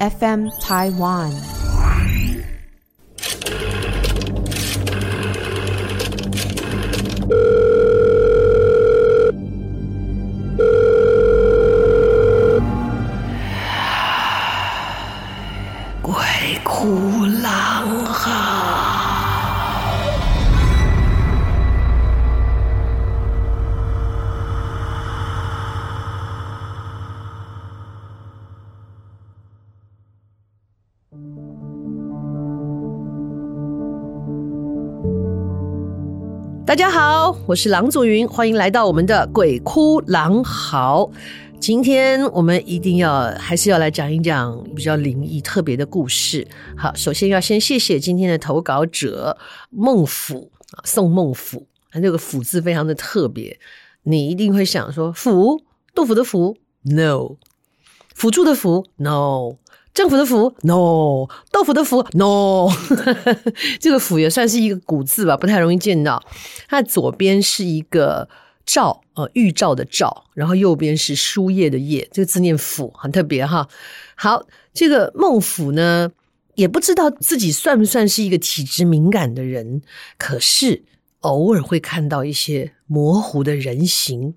FM Taiwan。大家好，我是郎祖云，欢迎来到我们的鬼哭狼嚎。今天我们一定要还是要来讲一讲比较灵异特别的故事。好，首先要先谢谢今天的投稿者孟府啊，宋孟府，他这个府字非常的特别，你一定会想说府，杜甫的府，no，辅助的辅，no。政府的府，no；豆腐的腐，no。这个府也算是一个古字吧，不太容易见到。它左边是一个照，呃，预兆的兆，然后右边是书页的页，这个字念府，很特别哈。好，这个孟府呢，也不知道自己算不算是一个体质敏感的人，可是偶尔会看到一些模糊的人形，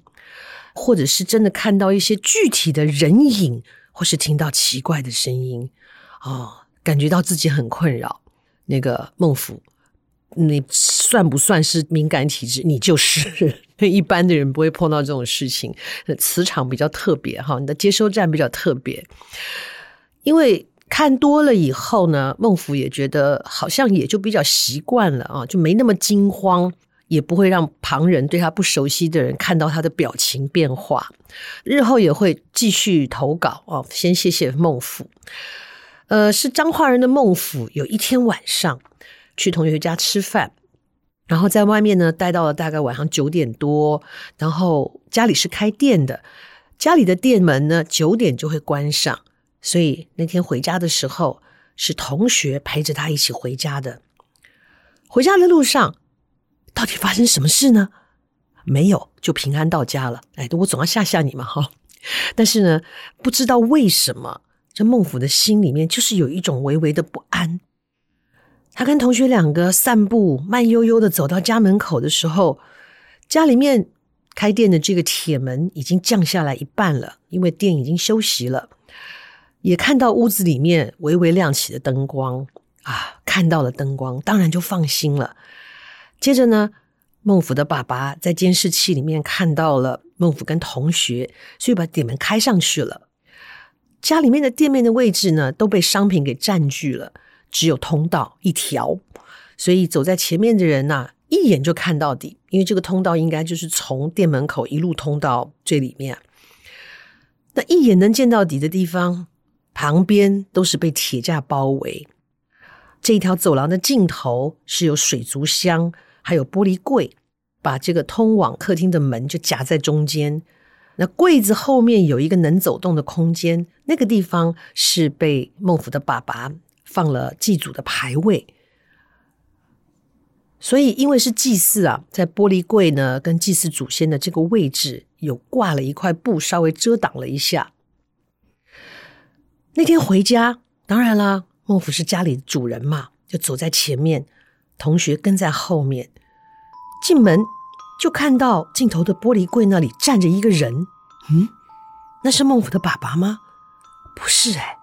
或者是真的看到一些具体的人影。或是听到奇怪的声音，哦，感觉到自己很困扰。那个孟府，你算不算是敏感体质？你就是，一般的人不会碰到这种事情。磁场比较特别哈，你的接收站比较特别。因为看多了以后呢，孟府也觉得好像也就比较习惯了啊，就没那么惊慌。也不会让旁人对他不熟悉的人看到他的表情变化，日后也会继续投稿哦。先谢谢孟府，呃，是彰化人的孟府。有一天晚上去同学家吃饭，然后在外面呢待到了大概晚上九点多，然后家里是开店的，家里的店门呢九点就会关上，所以那天回家的时候是同学陪着他一起回家的。回家的路上。到底发生什么事呢？没有，就平安到家了。哎，我总要吓吓你嘛，哈。但是呢，不知道为什么，这孟府的心里面就是有一种微微的不安。他跟同学两个散步，慢悠悠的走到家门口的时候，家里面开店的这个铁门已经降下来一半了，因为店已经休息了。也看到屋子里面微微亮起的灯光啊，看到了灯光，当然就放心了。接着呢，孟府的爸爸在监视器里面看到了孟府跟同学，所以把店门开上去了。家里面的店面的位置呢，都被商品给占据了，只有通道一条，所以走在前面的人呐，一眼就看到底，因为这个通道应该就是从店门口一路通到最里面。那一眼能见到底的地方，旁边都是被铁架包围。这一条走廊的尽头是有水族箱。还有玻璃柜，把这个通往客厅的门就夹在中间。那柜子后面有一个能走动的空间，那个地方是被孟府的爸爸放了祭祖的牌位。所以，因为是祭祀啊，在玻璃柜呢跟祭祀祖先的这个位置有挂了一块布，稍微遮挡了一下。那天回家，当然啦，孟府是家里的主人嘛，就走在前面。同学跟在后面，进门就看到尽头的玻璃柜那里站着一个人。嗯，那是孟府的爸爸吗？不是哎，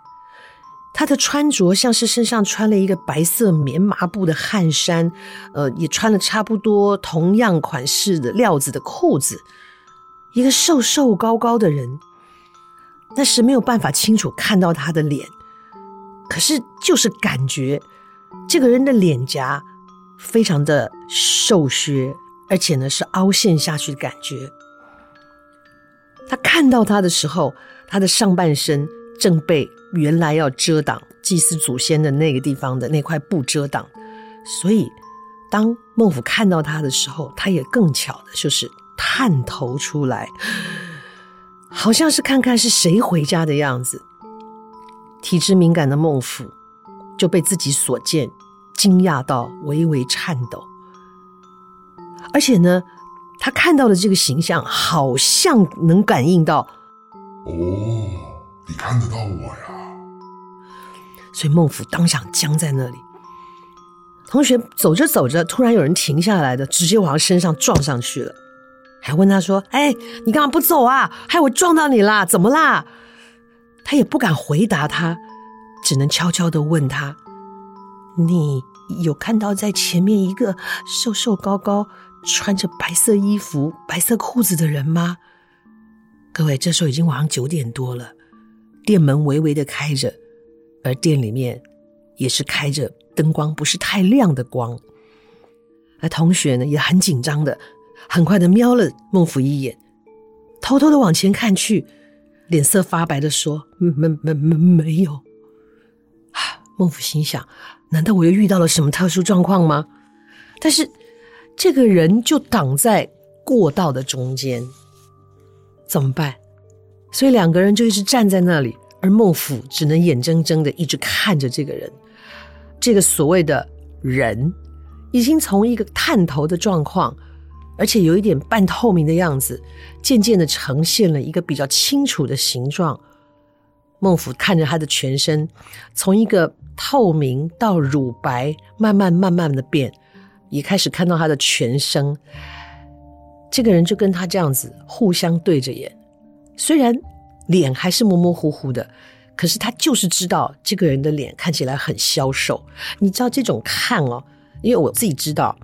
他的穿着像是身上穿了一个白色棉麻布的汗衫，呃，也穿了差不多同样款式的料子的裤子。一个瘦瘦高高的人，那是没有办法清楚看到他的脸，可是就是感觉这个人的脸颊。非常的瘦削，而且呢是凹陷下去的感觉。他看到他的时候，他的上半身正被原来要遮挡祭祀祖先的那个地方的那块布遮挡，所以当孟府看到他的时候，他也更巧的就是探头出来，好像是看看是谁回家的样子。体质敏感的孟府就被自己所见。惊讶到微微颤抖，而且呢，他看到的这个形象好像能感应到。哦，你看得到我呀？所以孟府当场僵在那里。同学走着走着，突然有人停下来的，直接往他身上撞上去了，还问他说：“哎，你干嘛不走啊？害我撞到你啦，怎么啦？”他也不敢回答他，只能悄悄的问他：“你有看到在前面一个瘦瘦高高、穿着白色衣服、白色裤子的人吗？”各位，这时候已经晚上九点多了，店门微微的开着，而店里面也是开着灯光，不是太亮的光。而同学呢，也很紧张的，很快的瞄了孟府一眼，偷偷的往前看去。脸色发白的说：“没没没没有。”啊，孟府心想：难道我又遇到了什么特殊状况吗？但是这个人就挡在过道的中间，怎么办？所以两个人就一直站在那里，而孟府只能眼睁睁的一直看着这个人。这个所谓的人，已经从一个探头的状况。而且有一点半透明的样子，渐渐的呈现了一个比较清楚的形状。孟府看着他的全身，从一个透明到乳白，慢慢慢慢的变，也开始看到他的全身。这个人就跟他这样子互相对着眼，虽然脸还是模模糊糊的，可是他就是知道这个人的脸看起来很消瘦。你知道这种看哦，因为我自己知道。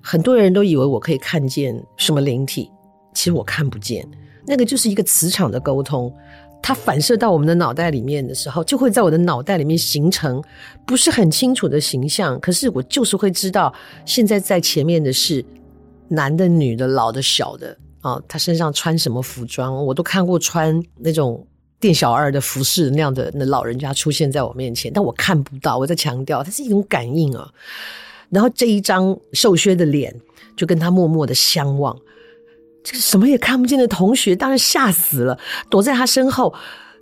很多人都以为我可以看见什么灵体，其实我看不见。那个就是一个磁场的沟通，它反射到我们的脑袋里面的时候，就会在我的脑袋里面形成不是很清楚的形象。可是我就是会知道，现在在前面的是男的、女的、老的、小的啊，他身上穿什么服装，我都看过穿那种店小二的服饰那样的那老人家出现在我面前，但我看不到。我在强调，它是一种感应啊。然后这一张瘦削的脸就跟他默默的相望，这个什么也看不见的同学当然吓死了，躲在他身后，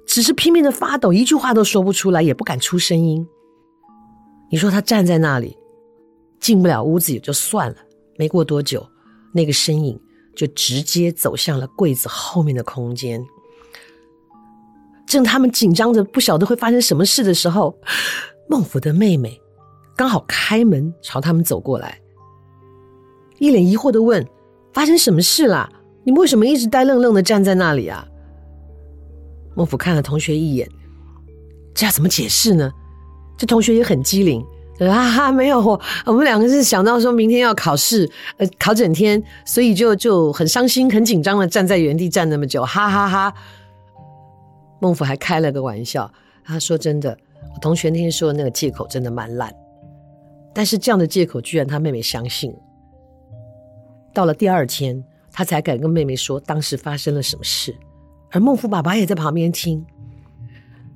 只是拼命的发抖，一句话都说不出来，也不敢出声音。你说他站在那里，进不了屋子也就算了，没过多久，那个身影就直接走向了柜子后面的空间。正他们紧张着不晓得会发生什么事的时候，孟府的妹妹。刚好开门朝他们走过来，一脸疑惑的问：“发生什么事啦？你们为什么一直呆愣愣的站在那里啊？”孟府看了同学一眼，这要怎么解释呢？这同学也很机灵，啊哈，没有，我们两个是想到说明天要考试，呃，考整天，所以就就很伤心、很紧张的站在原地站那么久，哈哈哈，哈。孟府还开了个玩笑，他说：“真的，我同学那天说的那个借口真的蛮烂。”但是这样的借口居然他妹妹相信。到了第二天，他才敢跟妹妹说当时发生了什么事。而孟府爸爸也在旁边听。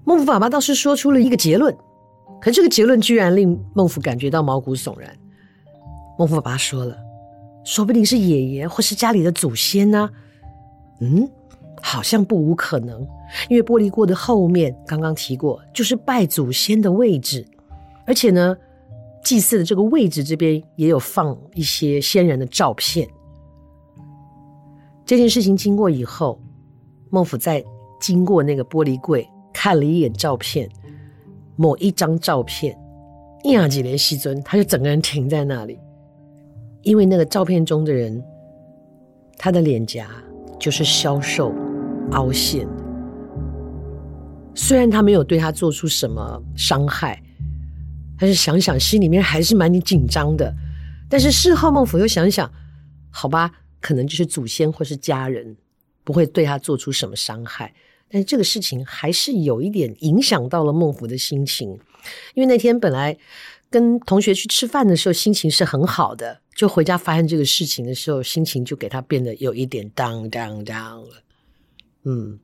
孟府爸爸倒是说出了一个结论，可这个结论居然令孟府感觉到毛骨悚然。孟府爸爸说了，说不定是爷爷或是家里的祖先呢、嗯，好像不无可能，因为玻璃锅的后面刚刚提过，就是拜祖先的位置，而且呢。祭祀的这个位置这边也有放一些先人的照片。这件事情经过以后，孟府在经过那个玻璃柜看了一眼照片，某一张照片，亚几连西尊，他就整个人停在那里，因为那个照片中的人，他的脸颊就是消瘦、凹陷。虽然他没有对他做出什么伤害。但是想想，心里面还是蛮紧张的。但是事后孟府又想想，好吧，可能就是祖先或是家人不会对他做出什么伤害。但是这个事情还是有一点影响到了孟府的心情，因为那天本来跟同学去吃饭的时候心情是很好的，就回家发现这个事情的时候，心情就给他变得有一点 down down down 了。嗯。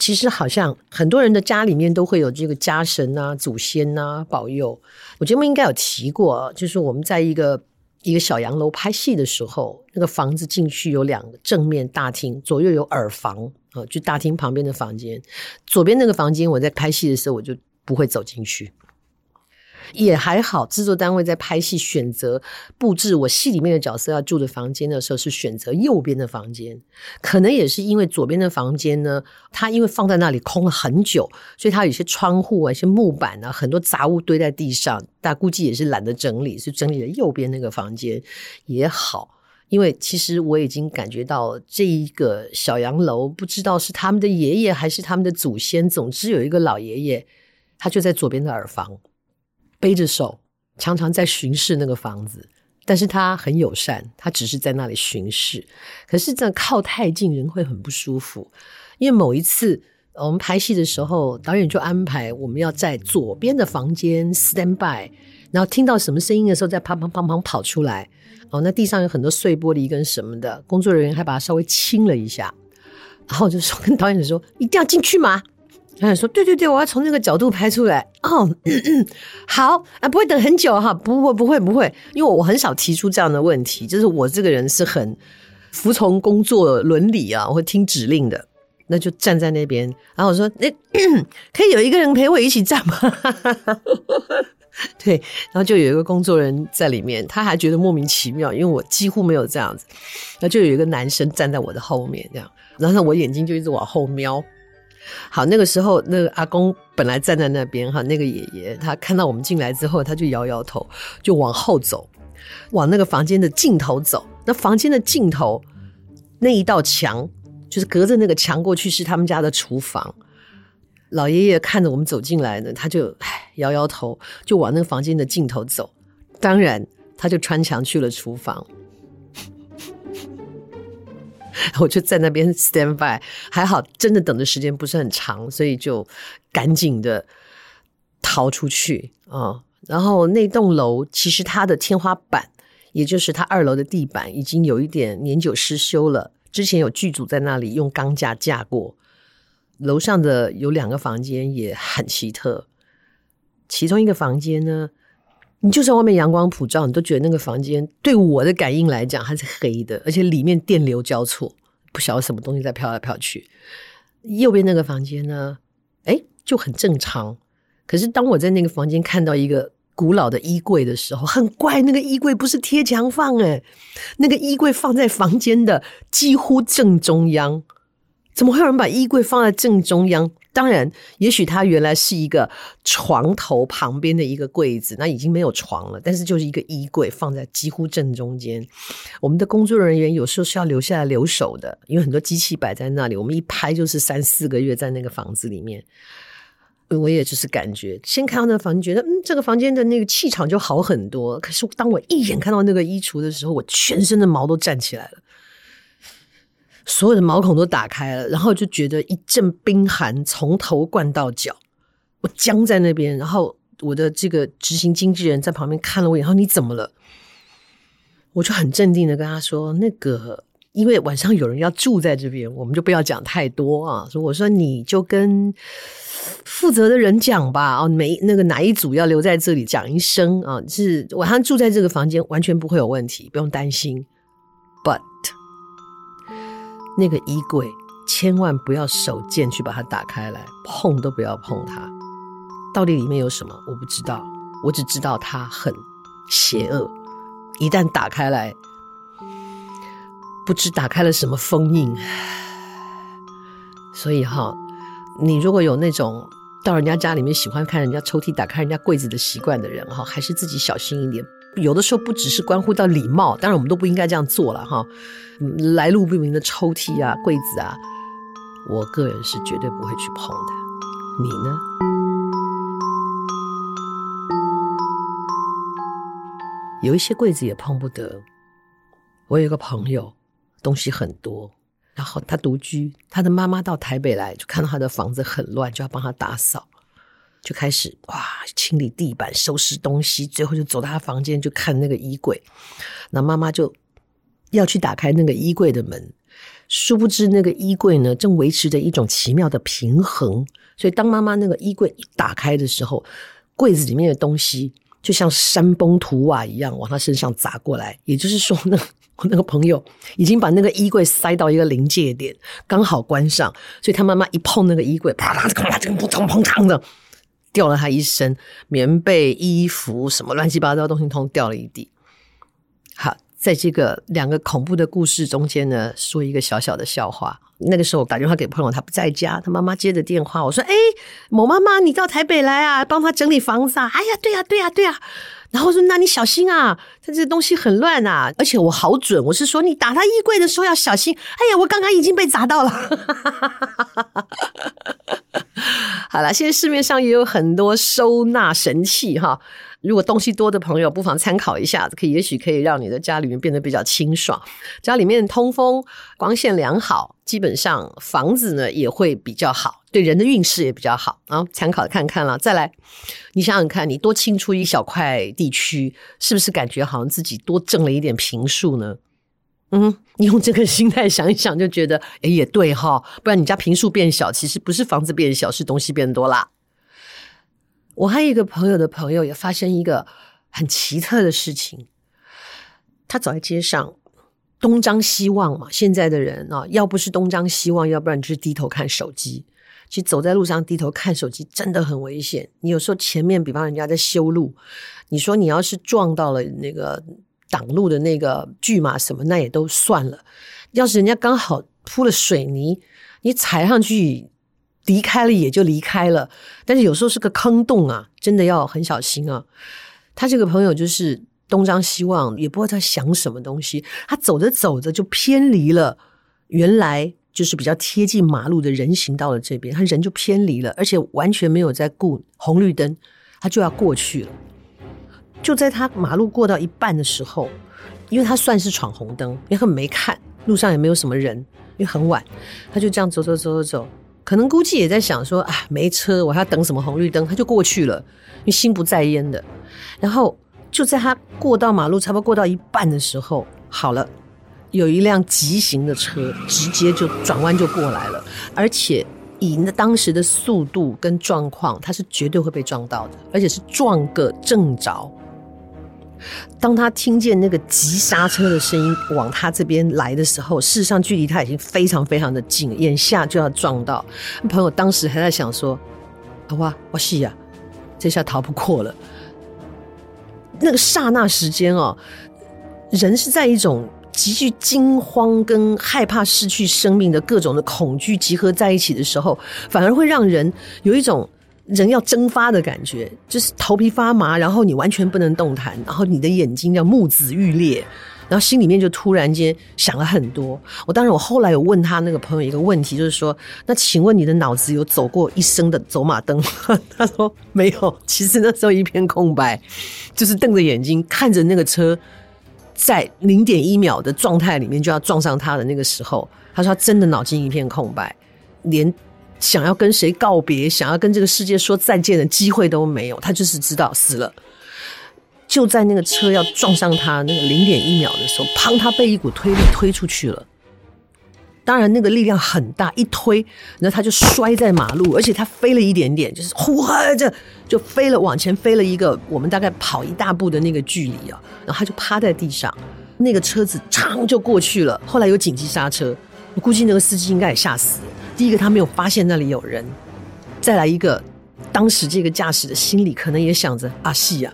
其实好像很多人的家里面都会有这个家神啊、祖先啊保佑。我节目应该有提过，就是我们在一个一个小洋楼拍戏的时候，那个房子进去有两个正面大厅，左右有耳房啊，就大厅旁边的房间。左边那个房间，我在拍戏的时候我就不会走进去，也还好。制作单位在拍戏选择布置我戏里面的角色要住的房间的时候，是选择右边的房间。可能也是因为左边的房间呢，它因为放在那里空了很久，所以它有些窗户啊、一些木板啊，很多杂物堆在地上，但估计也是懒得整理，是整理了右边那个房间也好。因为其实我已经感觉到这一个小洋楼，不知道是他们的爷爷还是他们的祖先。总之有一个老爷爷，他就在左边的耳房，背着手，常常在巡视那个房子。但是他很友善，他只是在那里巡视。可是这样靠太近，人会很不舒服。因为某一次我们拍戏的时候，导演就安排我们要在左边的房间 stand by，然后听到什么声音的时候，再砰砰砰砰跑出来。哦，那地上有很多碎玻璃跟什么的，工作人员还把它稍微清了一下，然后我就说 跟导演说，一定要进去吗？导演说对对对，我要从那个角度拍出来。哦，好啊，不会等很久哈，不会不会不会，因为我很少提出这样的问题，就是我这个人是很服从工作伦理啊，我会听指令的，那就站在那边，然后我说，那可以有一个人陪我一起站吗？对，然后就有一个工作人在里面，他还觉得莫名其妙，因为我几乎没有这样子。然后就有一个男生站在我的后面，这样，然后我眼睛就一直往后瞄。好，那个时候那个阿公本来站在那边哈，那个爷爷他看到我们进来之后，他就摇摇头，就往后走，往那个房间的尽头走。那房间的尽头那一道墙，就是隔着那个墙过去是他们家的厨房。老爷爷看着我们走进来呢，他就唉摇摇头，就往那个房间的尽头走。当然，他就穿墙去了厨房。我就在那边 stand by，还好，真的等的时间不是很长，所以就赶紧的逃出去啊、然后那栋楼其实它的天花板，也就是它二楼的地板，已经有一点年久失修了。之前有剧组在那里用钢架架过。楼上的有两个房间也很奇特，其中一个房间呢，你就算外面阳光普照，你都觉得那个房间对我的感应来讲它是黑的，而且里面电流交错，不晓得什么东西在飘来飘去。右边那个房间呢，哎，就很正常。可是当我在那个房间看到一个古老的衣柜的时候，很怪，那个衣柜不是贴墙放，哎，那个衣柜放在房间的几乎正中央。怎么会有人把衣柜放在正中央？当然，也许它原来是一个床头旁边的一个柜子，那已经没有床了。但是就是一个衣柜放在几乎正中间。我们的工作人员有时候是要留下来留守的，因为很多机器摆在那里，我们一拍就是三四个月在那个房子里面。我也就是感觉，先看到那个房间，觉得嗯，这个房间的那个气场就好很多。可是当我一眼看到那个衣橱的时候，我全身的毛都站起来了。所有的毛孔都打开了，然后就觉得一阵冰寒从头灌到脚，我僵在那边。然后我的这个执行经纪人在旁边看了我，然后你怎么了？我就很镇定的跟他说：“那个，因为晚上有人要住在这边，我们就不要讲太多啊。”说我说你就跟负责的人讲吧，哦，每那个哪一组要留在这里讲一声啊，是晚上住在这个房间完全不会有问题，不用担心。那个衣柜，千万不要手贱去把它打开来，碰都不要碰它。到底里面有什么？我不知道，我只知道它很邪恶。一旦打开来，不知打开了什么封印。所以哈，你如果有那种到人家家里面喜欢看人家抽屉打开人家柜子的习惯的人哈，还是自己小心一点。有的时候不只是关乎到礼貌，当然我们都不应该这样做了哈。来路不明的抽屉啊、柜子啊，我个人是绝对不会去碰的。你呢？有一些柜子也碰不得。我有一个朋友，东西很多，然后他独居，他的妈妈到台北来，就看到他的房子很乱，就要帮他打扫。就开始哇，清理地板、收拾东西，最后就走到他房间，就看那个衣柜。那妈妈就要去打开那个衣柜的门，殊不知那个衣柜呢，正维持着一种奇妙的平衡。所以当妈妈那个衣柜一打开的时候，柜子里面的东西就像山崩土瓦一样往他身上砸过来。也就是说呢，我那个朋友已经把那个衣柜塞到一个临界点，刚好关上。所以他妈妈一碰那个衣柜，啪啦，这个砰砰砰的。掉了他一身，棉被、衣服什么乱七八糟东西，通掉了一地。好，在这个两个恐怖的故事中间呢，说一个小小的笑话。那个时候我打电话给朋友，他不在家，他妈妈接着电话，我说：“哎，某妈妈，你到台北来啊，帮他整理房子啊？”哎呀，对呀，对呀，对呀。然后我说：“那你小心啊，他这东西很乱啊，而且我好准，我是说你打他衣柜的时候要小心。”哎呀，我刚刚已经被砸到了。好了，现在市面上也有很多收纳神器哈。如果东西多的朋友，不妨参考一下，可以也许可以让你的家里面变得比较清爽，家里面通风、光线良好，基本上房子呢也会比较好，对人的运势也比较好啊。参考看看了，再来，你想想看，你多清出一小块地区，是不是感觉好像自己多挣了一点平数呢？嗯，你用这个心态想一想，就觉得 也对哈，不然你家坪数变小，其实不是房子变小，是东西变多啦。我还有一个朋友的朋友也发生一个很奇特的事情，他走在街上，东张西望嘛。现在的人啊，要不是东张西望，要不然就是低头看手机。其实走在路上低头看手机真的很危险。你有时候前面，比方人家在修路，你说你要是撞到了那个挡路的那个巨马什么，那也都算了。要是人家刚好铺了水泥，你踩上去。离开了也就离开了，但是有时候是个坑洞啊，真的要很小心啊。他这个朋友就是东张西望，也不知道在想什么东西。他走着走着就偏离了原来就是比较贴近马路的人行道的这边，他人就偏离了，而且完全没有在顾红绿灯，他就要过去了。就在他马路过到一半的时候，因为他算是闯红灯，也很没看路上也没有什么人，因为很晚，他就这样走走走走走。可能估计也在想说啊，没车，我还要等什么红绿灯？他就过去了，因为心不在焉的。然后就在他过到马路，差不多过到一半的时候，好了，有一辆急行的车直接就转弯就过来了，而且以那当时的速度跟状况，他是绝对会被撞到的，而且是撞个正着。当他听见那个急刹车的声音往他这边来的时候，事实上距离他已经非常非常的近，眼下就要撞到。朋友当时还在想说：“哇，我西呀，这下逃不过了。”那个刹那时间哦，人是在一种极具惊慌跟害怕失去生命的各种的恐惧集合在一起的时候，反而会让人有一种。人要蒸发的感觉，就是头皮发麻，然后你完全不能动弹，然后你的眼睛要目眦欲裂，然后心里面就突然间想了很多。我当然，我后来有问他那个朋友一个问题，就是说，那请问你的脑子有走过一生的走马灯吗？他说没有，其实那时候一片空白，就是瞪着眼睛看着那个车在零点一秒的状态里面就要撞上他的那个时候，他说他真的脑筋一片空白，连。想要跟谁告别，想要跟这个世界说再见的机会都没有，他就是知道死了。就在那个车要撞上他那个零点一秒的时候，砰！他被一股推力推出去了。当然，那个力量很大，一推，然后他就摔在马路，而且他飞了一点点，就是呼哈着就飞了往前飞了一个我们大概跑一大步的那个距离啊，然后他就趴在地上，那个车子噌就过去了。后来有紧急刹车，我估计那个司机应该也吓死了。第一个，他没有发现那里有人；再来一个，当时这个驾驶的心里可能也想着：“啊，是呀，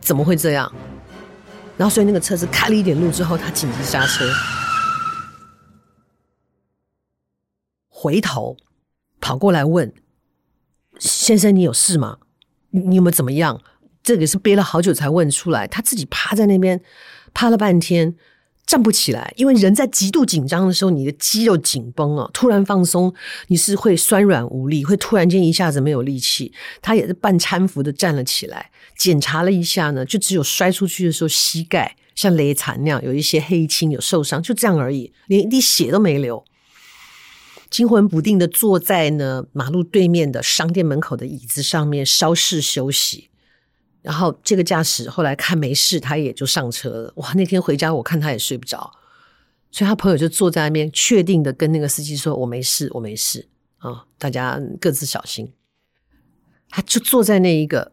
怎么会这样？”然后，所以那个车子开了一点路之后，他紧急刹车，回头跑过来问：“先生，你有事吗？你有没有怎么样？”这个是憋了好久才问出来。他自己趴在那边，趴了半天。站不起来，因为人在极度紧张的时候，你的肌肉紧绷啊，突然放松，你是会酸软无力，会突然间一下子没有力气。他也是半搀扶的站了起来，检查了一下呢，就只有摔出去的时候膝盖像雷残那样有一些黑青，有受伤，就这样而已，连一滴血都没流。惊魂不定的坐在呢马路对面的商店门口的椅子上面稍事休息。然后这个驾驶后来看没事，他也就上车了。哇，那天回家我看他也睡不着，所以他朋友就坐在那边，确定的跟那个司机说：“我没事，我没事啊，大家各自小心。”他就坐在那一个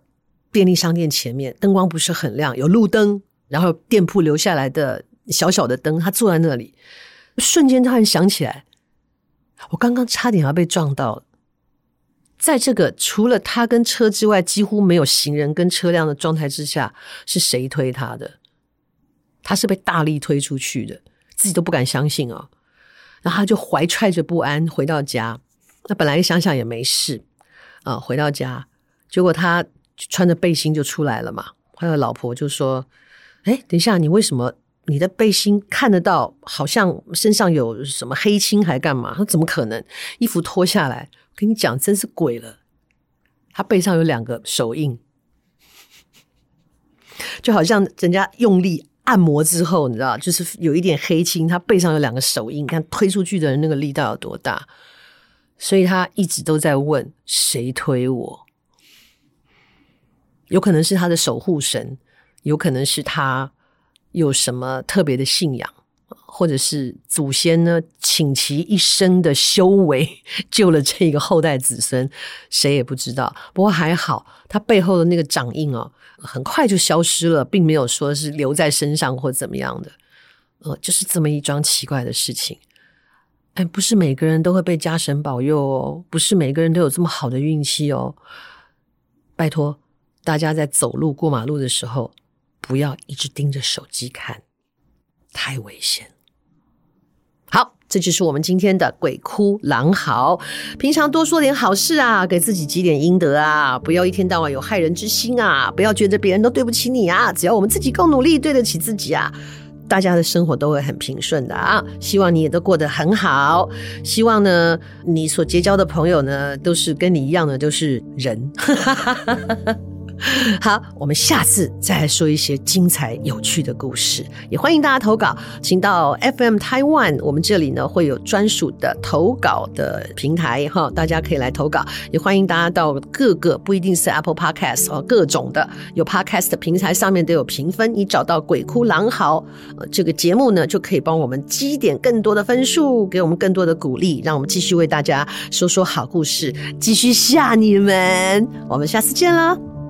便利商店前面，灯光不是很亮，有路灯，然后店铺留下来的小小的灯，他坐在那里，瞬间突然想起来，我刚刚差点要被撞到了。在这个除了他跟车之外几乎没有行人跟车辆的状态之下，是谁推他的？他是被大力推出去的，自己都不敢相信哦。然后他就怀揣着不安回到家。那本来想想也没事啊，回到家，结果他穿着背心就出来了嘛。他的老婆就说：“哎，等一下，你为什么你的背心看得到？好像身上有什么黑青还干嘛？”他说：“怎么可能？衣服脱下来，跟你讲，真是鬼了。他背上有两个手印，就好像人家用力。”按摩之后，你知道，就是有一点黑青，他背上有两个手印，看推出去的人那个力道有多大，所以他一直都在问谁推我，有可能是他的守护神，有可能是他有什么特别的信仰，或者是祖先呢，倾其一生的修为 救了这一个后代子孙，谁也不知道。不过还好，他背后的那个掌印哦。很快就消失了，并没有说是留在身上或怎么样的，呃，就是这么一桩奇怪的事情。哎，不是每个人都会被家神保佑哦，不是每个人都有这么好的运气哦。拜托大家在走路过马路的时候，不要一直盯着手机看，太危险。好。这就是我们今天的鬼哭狼嚎。平常多说点好事啊，给自己积点阴德啊，不要一天到晚有害人之心啊，不要觉得别人都对不起你啊，只要我们自己够努力，对得起自己啊，大家的生活都会很平顺的啊。希望你也都过得很好，希望呢，你所结交的朋友呢，都是跟你一样的，都是人。好，我们下次再来说一些精彩有趣的故事，也欢迎大家投稿，请到 FM Taiwan，我们这里呢会有专属的投稿的平台哈，大家可以来投稿，也欢迎大家到各个不一定是 Apple Podcast 哦，各种的有 Podcast 的平台上面都有评分，你找到鬼哭狼嚎这个节目呢，就可以帮我们积点更多的分数，给我们更多的鼓励，让我们继续为大家说说好故事，继续吓你们，我们下次见了。